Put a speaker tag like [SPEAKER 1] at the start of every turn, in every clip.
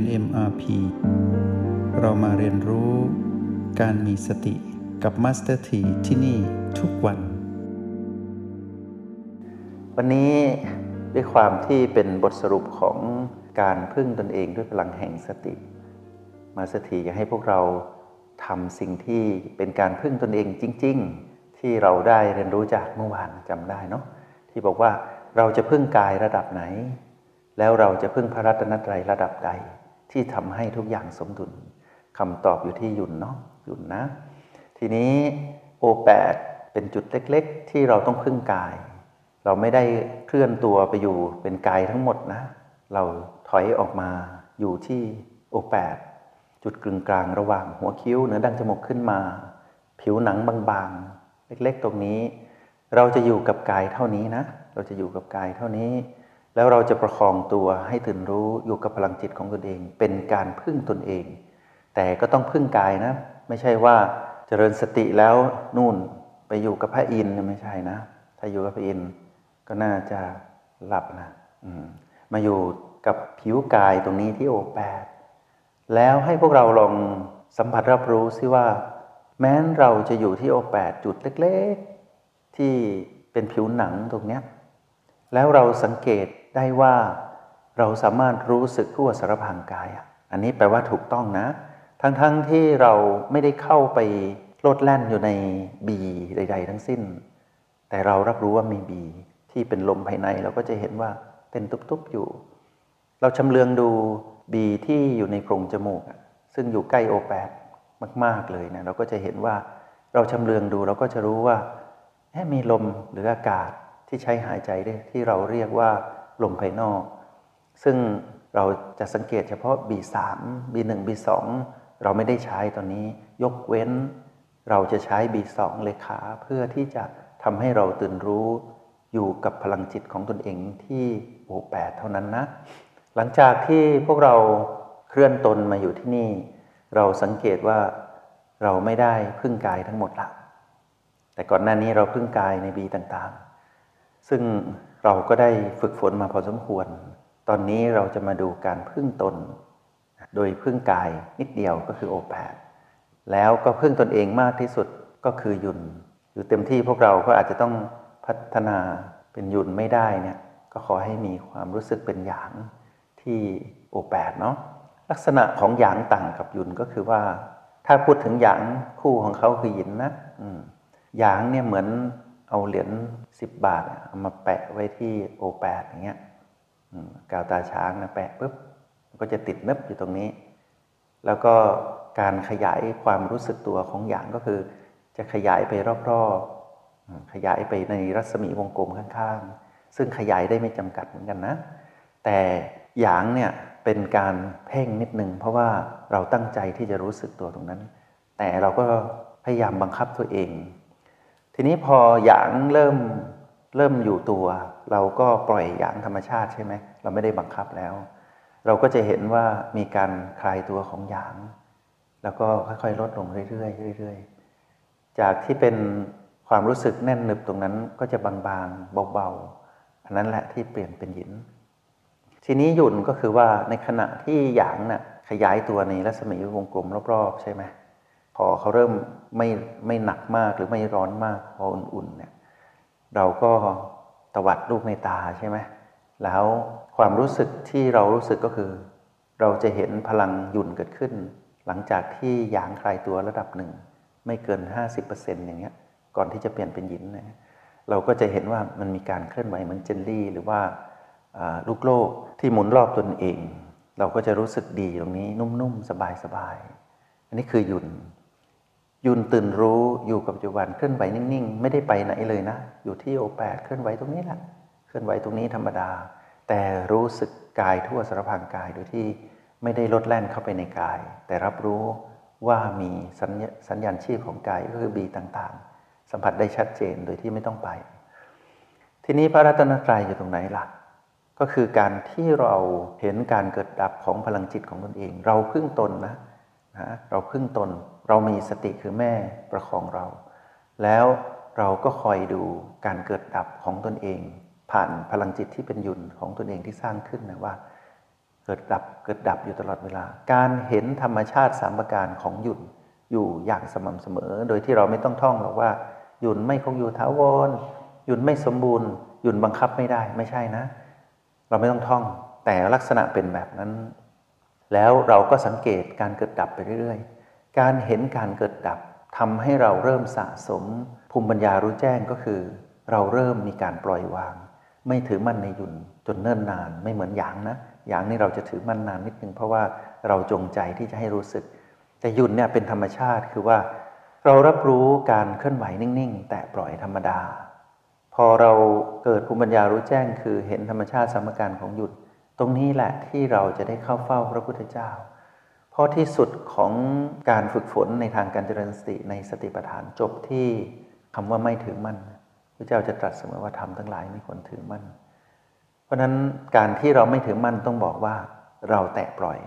[SPEAKER 1] น MRP เรามาเรียนรู้การมีสติกับ Master T ที่ที่นี่ทุกวัน
[SPEAKER 2] วันนี้ด้วยความที่เป็นบทสรุปของการพึ่งตนเองด้วยพลังแห่งสติ มาสถีอยากให้พวกเราทำสิ่งที่เป็นการพึ่งตนเองจริง ๆ ที่เราได้เรียนรู้จากเมื่อวานจำได้เนาะที่บอกว่าเราจะพึ่งกายระดับไหน แล้วเราจะพึ่งพระรัตนตรัยระดับใด ที่ทำให้ทุกอย่างสมดุลคำตอบอยู่ที่หยุนเนาะหยุนนะ ทีนี้โอแปดเป็นจุดเล็กๆ ที่เราต้องพึ่งกาย เราไม่ได้เคลื่อนตัวไปอยู่เป็นกายทั้งหมดนะ เราถอยออกมาอยู่ที่โอแปดจุดกึ่งกลางระหว่างหัวคิ้วเหนือดังจมูกขึ้นมา ผิวหนังบางๆ เล็กๆ ตรงนี้ เราจะอยู่กับกายเท่านี้นะ เราจะอยู่กับกายเท่านี้ แล้วเราจะประคองตัวให้ตื่นรู้อยู่กับพลังจิตของตนเอง เป็นการพึ่งตนเอง แต่ก็ต้องพึ่งกายนะ ไม่ใช่ว่าเจริญสติแล้วนู่นไปอยู่กับพระอินทร์ไม่ใช่นะ ถ้าอยู่กับพระอินทร์ก็น่าจะหลับนะมาอยู่กับผิวกายตรงนี้ที่โอแปดแล้วให้พวกเราลองสัมผัสรับรู้ซิว่า แม้นเราจะอยู่ที่โอแปดจุดเล็ก ๆ ที่เป็นผิวหนังตรงเนี้ยแล้วเราสังเกต ได้ว่าเราสามารถรู้สึกทั่วสารพางกาย อันนี้แปลว่าถูกต้องนะ ทั้งๆทที่เราไม่ได้เข้าไปโลดแล่นอยู่ในบีใด ๆ ทั้งสิ้น แต่เรารับรู้ว่ามีบีที่เป็นลมภายในเราก็จะเห็นว่าเป็นตุบๆอยู่ เราชำเลืองดูบีที่อยู่ในโพรงจมูก ซึ่งอยู่ใกล้โอแปดมาก ๆเลยนะเราก็จะเห็นว่าเราชำเลืองดูเราก็จะรู้ว่ามีลมหรืออากาศที่ใช้หายใจได้ที่เราเรียกว่า ลมภายนอก ซึ่งเราจะสังเกตเฉพาะ B3 B1 B2 เราไม่ได้ใช้ตอนนี้ ยกเว้น เราจะใช้ B2 เลขาเพื่อที่จะทำให้เราตื่นรู้อยู่กับพลังจิตของตนเองที่โอแปดเท่านั้นนะ หลังจากที่พวกเราเคลื่อนตนมาอยู่ที่นี่ เราสังเกตว่าเราไม่ได้พึ่งกายทั้งหมดละแต่ก่อนหน้านี้เราพึ่งกายในบีต่างๆ ซึ่ง เราก็ได้ฝึกฝนมาพอสมควร ตอนนี้เราจะมาดูการพึ่งตน โดยพึ่งกายนิดเดียวก็คือโอแปดแล้วก็พึ่งตนเองมากที่สุดก็คือยุนหรือเต็มที่พวกเราก็อาจจะต้องพัฒนาเป็นยุนไม่ได้เนี่ยก็ขอให้มีความรู้สึกเป็นหยางที่โอแปดเนาะลักษณะของหยางต่างกับยุนก็คือว่า ถ้าพูดถึงหยางคู่ของเขาคือหยินนะหยางเนี่ยเหมือน เอาเหรียญสิบบาทเอามาแปะไว้ที่โอแปดอย่างเงี้ยกาวตาช้างนะแปะปุ๊บก็จะติดนึบอยู่ตรงนี้ แล้วก็การขยายความรู้สึกตัวของหยางก็คือ จะขยายไปรอบๆขยายไปในรัศมีวงกลมข้างๆ ซึ่งขยายได้ไม่จำกัดเหมือนกันนะ แต่หยางเนี่ยเป็นการเพ่งนิดนึง เพราะว่าเราตั้งใจที่จะรู้สึกตัวตรงนั้น แต่เราก็พยายามบังคับตัวเอง ทีนี้พอหยางเริ่มเริ่มอยู่ตัว เราก็ปล่อยหยางธรรมชาติใช่ไหมเราไม่ได้บังคับแล้ว เราก็จะเห็นว่ามีการคลายตัวของหยาง แล้วก็ค่อยๆลดลงเรื่อยๆเรื่อยๆจากที่เป็นความรู้สึกแน่นหนึบตรงนั้นก็จะบางๆเบาๆอันนั้นแหละที่เปลี่ยนเป็นหยิน ทีนี้หยุ่นก็คือว่าในขณะที่หยางน่ะขยายตัวในรัศมีวงกลมรอบๆ ใช่ไหม อเขาเริ่มไม่ไม่หนักมากหรือไม่ร้อนมากพออุ่นๆเนี่ยเราก็ตวัดลูกในตาใช่ไหมแล้วความรู้สึกที่เรารู้สึกก็คือ เราจะเห็นพลังหยุ่นเกิดขึ้น หลังจากที่หยางคลายตัวระดับหนึ่ง ไม่เกิน 50%อย่างเงี้ยก่อนที่จะเปลี่ยนเป็นหยินนะเราก็จะเห็นว่ามันมีการเคลื่อนไหวเหมือนเจลลี่ หรือว่าลูกโลกที่หมุนรอบตนเอง เราก็จะรู้สึกดีตรงนี้นุ่มๆ สบายๆ อันนี้คือหยุ่น ยุนตื่นรู้อยู่กับปัจจุบันเคลื่อนไหวนิ่งๆ ไม่ได้ไปไหนเลยนะ อยู่ที่โอแปดเคลื่อนไหวตรงนี้แหละเคลื่อนไหวตรงนี้ธรรมดา แต่รู้สึกกายทั่วสารพางกายโดยที่ไม่ได้ลดแล่นเข้าไปในกาย แต่รับรู้ว่ามีสัญสญญาณชีพของกายก็คือบีต่างๆ สัมผัสได้ชัดเจนโดยที่ไม่ต้องไป ทีนี้พระรัตนตรัยอยู่ตรงไหนล่ะก็คือการที่เราเห็นการเกิดดับของพลังจิตของตนเอง เราพึ่งตนนะนะเราพึ่งตน เรามีสติคือแม่ประคองเรา แล้วเราก็คอยดูการเกิดดับของตนเอง ผ่านพลังจิตที่เป็นยุนของตนเองที่สร้างขึ้นนะว่า เกิดดับเกิดดับอยู่ตลอดเวลา การเห็นธรรมชาติสามประการของหยุนอยู่อย่างสม่ำเสมอ โดยที่เราไม่ต้องท่องหรอกว่าหยุนไม่คงอยู่ถาวรหยุนไม่สมบูรณ์หยุนบังคับไม่ได้ไม่ใช่นะ เราไม่ต้องท่องแต่ลักษณะเป็นแบบนั้น แล้วเราก็สังเกตการเกิดดับไปเรื่อยๆ การเห็นการเกิดดับทำให้เราเริ่มสะสม ภูมิปัญญารู้แจ้งก็คือ เราเริ่มมีการปล่อยวาง ไม่ถือมั่นในหยุ่นจนเนิ่นนานไม่เหมือนหยางนะหยางนี่เราจะถือมั่นนานนิดนึงเพราะว่าเราจงใจที่จะให้รู้สึก แต่หยุ่นเนี่ยเป็นธรรมชาติคือว่า เรารับรู้การเคลื่อนไหวนิ่ง ๆ แต่ปล่อยธรรมดา พอเราเกิดภูมิปัญญารู้แจ้ง คือเห็นธรรมชาติสมการของหยุด ตรงนี้แหละที่เราจะได้เข้าเฝ้าพระพุทธเจ้า เพราะที่สุดของการฝึกฝนในทางการเจริญสติในสติปัฏฐานจบที่คำว่าไม่ถือมั่นพระเจ้าจะตรัสเสมอว่าทำทั้งหลายไม่ควรถือมั่น เพราะนั้นการที่เราไม่ถือมั่นต้องบอกว่าเราแตะปล่อย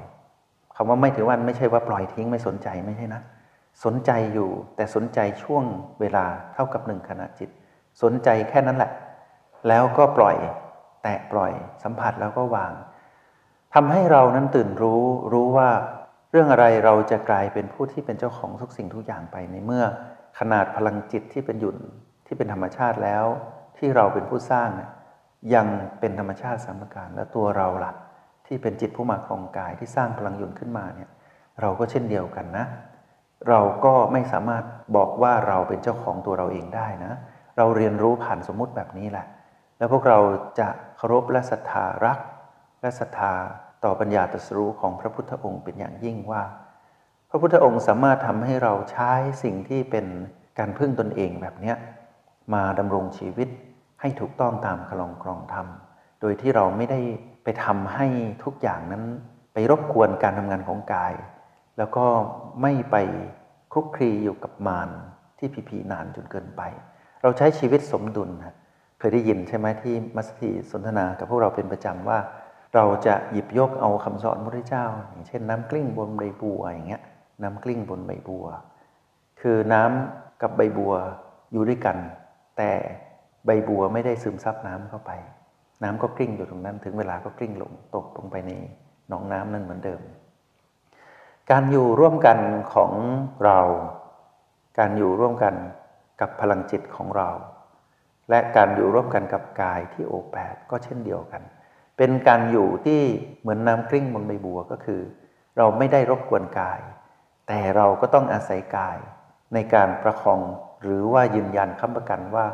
[SPEAKER 2] คำว่าไม่ถือมั่นไม่ใช่ว่าปล่อยทิ้งไม่สนใจไม่ใช่นะ สนใจอยู่แต่สนใจช่วงเวลาเท่ากับหนึ่งขณะจิต สนใจแค่นั้นแหละ แล้วก็ปล่อยแตะปล่อย สัมผัสแล้วก็วางทำให้เรานั้นตื่นรู้รู้ว่า เรื่องอะไรเราจะกลายเป็นผู้ที่เป็นเจ้าของทุกสิ่งทุกอย่างไปในเมื่อขนาดพลังจิตที่เป็นหยุ่นที่เป็นธรรมชาติแล้ว ที่เราเป็นผู้สร้างยังเป็นธรรมชาติสามการและตัวเราล่ะ ที่เป็นจิตผู้มาครองกายที่สร้างพลังหยุ่นขึ้นมาเนี่ยเราก็เช่นเดียวกันนะ เราก็ไม่สามารถบอกว่าเราเป็นเจ้าของตัวเราเองได้นะ เราเรียนรู้ผ่านสมมุติแบบนี้แหละ แล้วพวกเราจะเคารพและศรัทธารัก และศรัทธา ต่อปัญญาตรัสรู้ของพระพุทธองค์เป็นอย่างยิ่งว่า พระพุทธองค์สามารถทำให้เราใช้สิ่งที่เป็นการพึ่งตนเองแบบนี้มาดำรงชีวิตให้ถูกต้องตามคลองกรองธรรม โดยที่เราไม่ได้ไปทำให้ทุกอย่างนั้นไปรบกวนการทำงานของกาย แล้วก็ไม่ไปคลุกคลีอยู่กับมารที่ผีผีนานจนเกินไป เราใช้ชีวิตสมดุลนะเคยได้ยินใช่ไหมที่มัสถีสนทนากับพวกเราเป็นประจำว่า เราจะหยิบยกเอาคำสอนพระเจ้า อย่างเช่นน้ำกลิ้งบนใบบัวอย่างเงี้ยน้ำกลิ้งบนใบบัว คือน้ำกับใบบัวอยู่ด้วยกัน แต่ใบบัวไม่ได้ซึมซับน้ำเข้าไป น้ำก็กลิ้งอยู่ตรงนั้น ถึงเวลาก็กลิ้งลงตกลงไปในหนองน้ำนั่นเหมือนเดิม การอยู่ร่วมกันของเรา การอยู่ร่วมกันกับพลังจิตของเรา และการอยู่ร่วมกันกับกายที่โอแปดก็เช่นเดียวกัน เป็นการอยู่ที่เหมือนน้ำกลิ้งบนใบบัวก็คือ เราไม่ได้รบกวนกาย แต่เราก็ต้องอาศัยกายในการประคองหรือว่ายืนยันค้ำประกันว่า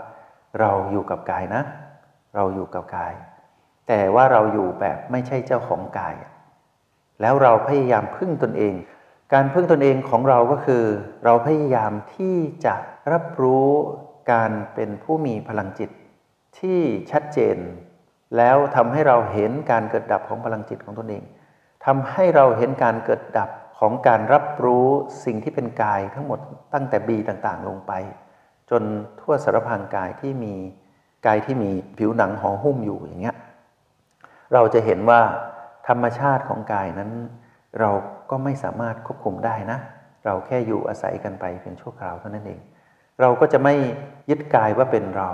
[SPEAKER 2] เราอยู่กับกายนะ เราอยู่กับกาย แต่ว่าเราอยู่แบบไม่ใช่เจ้าของกาย แล้วเราพยายามพึ่งตนเอง การพึ่งตนเองของเราก็คือ เราพยายามที่จะรับรู้การเป็นผู้มีพลังจิตที่ชัดเจน แล้วทำให้เราเห็นการเกิดดับของพลังจิตของตนเองทำให้เราเห็นการเกิดดับของการรับรู้สิ่งที่เป็นกายทั้งหมดตั้งแต่บีต่างๆ ลงไป จนทั่วสารพางกายที่มีกายที่มีผิวหนังห่อหุ้มอยู่อย่างเงี้ยเราจะเห็นว่าธรรมชาติของกายนั้น เราก็ไม่สามารถควบคุมได้นะ เราแค่อยู่อาศัยกันไปเพียงชั่วคราวเท่านั้นเอง เราก็จะไม่ยึดกายว่าเป็นเรา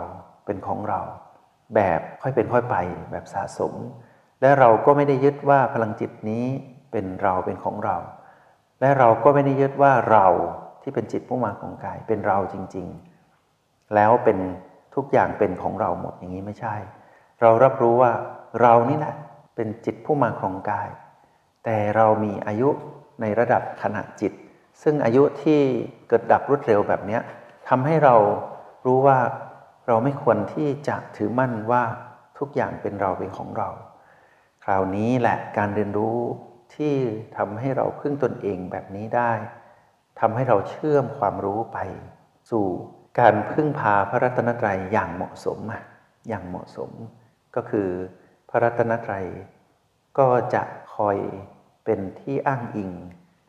[SPEAKER 2] เป็นของเรา แบบค่อยเป็นค่อยไปแบบสะสม และเราก็ไม่ได้ยึดว่าพลังจิตนี้เป็นเราเป็นของเรา และเราก็ไม่ได้ยึดว่าเราที่เป็นจิตผู้มาของกาย เป็นเราจริง ๆ แล้วเป็นทุกอย่างเป็นของเราหมดอย่างนี้ไม่ใช่ เรารับรู้ว่าเรานี่แหละเป็นจิตผู้มาของกาย แต่เรามีอายุในระดับขณะจิต ซึ่งอายุที่เกิดดับรวดเร็วแบบนี้ทำให้เรารู้ว่า เราไม่ควรที่จะถือมั่นว่าทุกอย่างเป็นเราเป็นของเรา คราวนี้แหละการเรียนรู้ที่ทำให้เราพึ่งตนเองแบบนี้ได้ทำให้เราเชื่อมความรู้ไป สู่การพึ่งพาพระรัตนตรัยอย่างเหมาะสมอะอย่างเหมาะสม ก็คือพระรัตนตรัยก็จะคอยเป็นที่อ้างอิง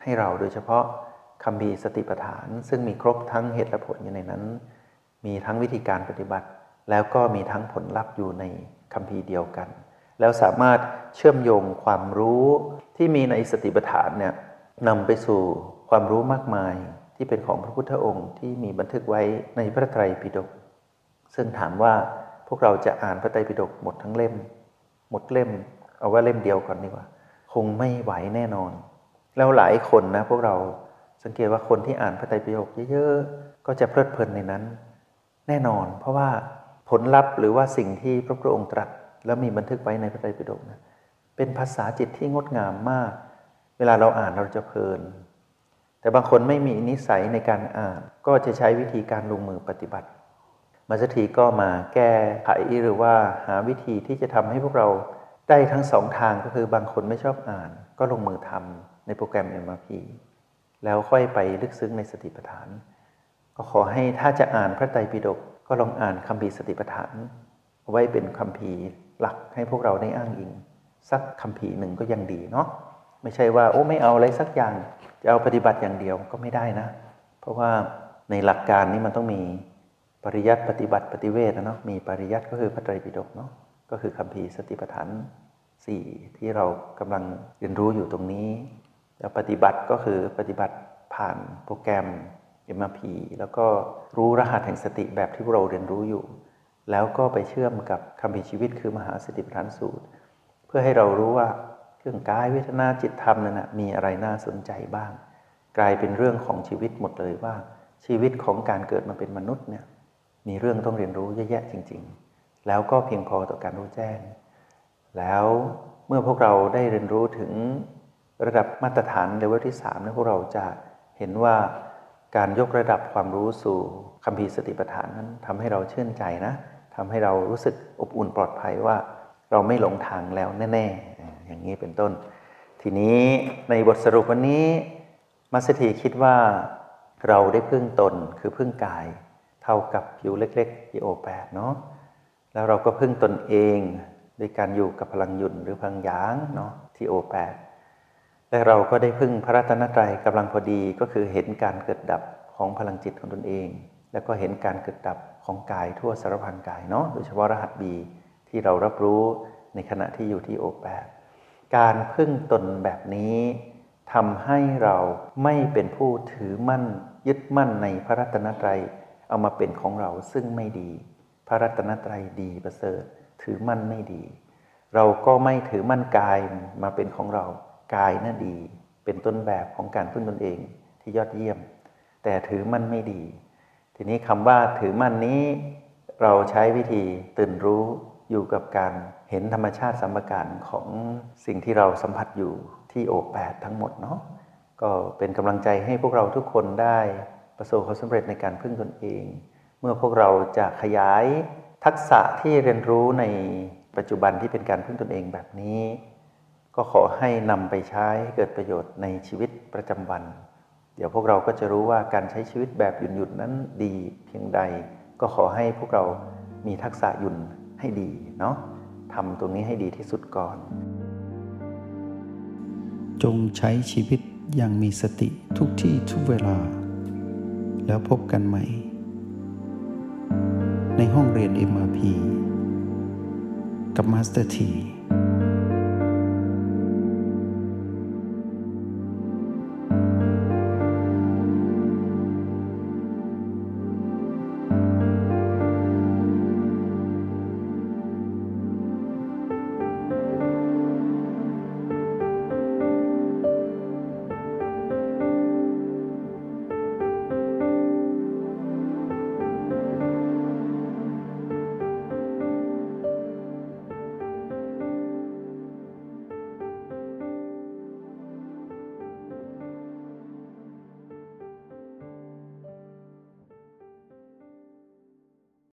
[SPEAKER 2] ให้เราโดยเฉพาะคำพีสติปัฏฐาน ซึ่งมีครบทั้งเหตุและผลอยู่ในนั้น มีทั้งวิธีการปฏิบัติ แล้วก็มีทั้งผลลัพธ์อยู่ในคำพีเดียวกัน แล้วสามารถเชื่อมโยงความรู้ที่มีในสติปัฏฐานเนี่ยนำไปสู่ความรู้มากมายที่เป็นของพระพุทธองค์ที่มีบันทึกไว้ในพระไตรปิฎกซึ่งถามว่าพวกเราจะอ่านพระไตรปิฎกหมดทั้งเล่ม หมดเล่ม เอาว่าเล่มเดียวก่อนดีกว่า คงไม่ไหวแน่นอน แล้วหลายคนนะพวกเราสังเกตว่าคนที่อ่านพระไตรปิฎกเยอะๆก็จะเพลิดเพลินในนั้น แน่นอน เพราะว่าผลลัพธ์หรือว่าสิ่งที่พระพุทธองค์ตรัส แล้วมีบันทึกไว้ในพระไตรปิฎกนะเป็นภาษาจิตที่งดงามมาก เวลาเราอ่านเราจะเพลิน แต่บางคนไม่มีนิสัยในการอ่าน ก็จะใช้วิธีการลงมือปฏิบัติ มาสถีก็มาแก้ไขหรือว่าหาวิธีที่จะทำให้พวกเราได้ทั้งสองทางก็คือบางคนไม่ชอบอ่าน ก็ลงมือทำในโปรแกรม MRP แล้วค่อยไปลึกซึ้งในสติปัฏฐาน ก็ขอให้ถ้าจะอ่านพระไตรปิฎกก็ลองอ่านคำพีสติปัฏฐาน ไว้เป็นคำพีหลักให้พวกเราได้อ้างอิง สักคำพีหนึ่งก็ยังดีเนาะไม่ใช่ว่าโอ้ไม่เอาอะไรสักอย่าง จะเอาปฏิบัติอย่างเดียวก็ไม่ได้นะ เพราะว่าในหลักการนี้มันต้องมีปริยัติปฏิบัติปฏิเวทนะเนาะมีปริยัติก็คือพระไตรปิฎกเนาะก็คือคำพีสติปัฏฐานสี่ที่เรากำลังเรียนรู้อยู่ตรงนี้ แล้วปฏิบัติก็คือปฏิบัติผ่านโปรแกรม MRP แล้วก็รู้รหัสแห่งสติแบบที่เราเรียนรู้อยู่ แล้วก็ไปเชื่อมกับคำพีชีวิตคือมหาสติปัฏฐานสูตร เพื่อให้เรารู้ว่าเรื่องกายเวทนาจิตธรรมนั้นนะมีอะไรน่าสนใจบ้าง กลายเป็นเรื่องของชีวิตหมดเลยว่า ชีวิตของการเกิดมาเป็นมนุษย์เนี่ยมีเรื่องต้องเรียนรู้เยอะแยะจริง ๆ แล้วก็เพียงพอต่อการรู้แจ้ง แล้วเมื่อพวกเราได้เรียนรู้ถึงระดับมาตรฐานเลเวลที่3นะพวกเราจะเห็นว่า การยกระดับความรู้สู่คัมภีร์สติปัฏฐานนั้นทำให้เราชื่นใจนะทำให้เรารู้สึกอบอุ่นปลอดภัยว่าเราไม่หลงทางแล้วแน่ ๆ อย่างนี้เป็นต้น ทีนี้ในบทสรุปวันนี้มัสถีคิดว่าเราได้พึ่งตนคือพึ่งกาย เท่ากับผิวเล็กๆที่โอแปดเนาะแล้วเราก็พึ่งตนเองโดยการอยู่กับพลังหยุ่นหรือพลังยางเนาะที่โอแปด และเราก็ได้พึ่งพระรัตนตรัยกำลังพอดีก็คือเห็นการเกิดดับของพลังจิตของตนเอง แล้วก็เห็นการเกิดดับของกายทั่วสารพันกายเนาะโดยเฉพาะรหัสบีที่เรารับรู้ในขณะที่อยู่ที่โอแปดการพึ่งตนแบบนี้ทำให้เราไม่เป็นผู้ถือมั่นยึดมั่นในพระรัตนตรัยเอามาเป็นของเราซึ่งไม่ดี พระรัตนตรัยดีประเสริฐถือมั่นไม่ดี เราก็ไม่ถือมั่นกายมาเป็นของเรา กายน่าดี เป็นต้นแบบของการพึ่งตนเองที่ยอดเยี่ยม แต่ถือมั่นไม่ดี ทีนี้คำว่าถือมั่นนี้ เราใช้วิธีตื่นรู้อยู่กับการเห็นธรรมชาติสัมปการของสิ่งที่เราสัมผัสอยู่ที่โอแปดทั้งหมดเนาะก็เป็นกำลังใจให้พวกเราทุกคนได้ประสบความสำเร็จในการพึ่งตนเอง เมื่อพวกเราจะขยายทักษะที่เรียนรู้ในปัจจุบันที่เป็นการพึ่งตนเองแบบนี้ ก็ขอให้นำไปใช้เกิดประโยชน์ในชีวิตประจำวัน เดี๋ยวพวกเราก็จะรู้ว่าการใช้ชีวิตแบบหยุ่นหยุดนั้นดีเพียงใด ก็ขอให้พวกเรามีทักษะหยุ่นให้ดีเนาะทำตรงนี้ให้ดีที่สุดก่อน
[SPEAKER 1] จงใช้ชีวิตอย่างมีสติทุกที่ทุกเวลา แล้วพบกันใหม่ ในห้องเรียน MRP กับ Master ที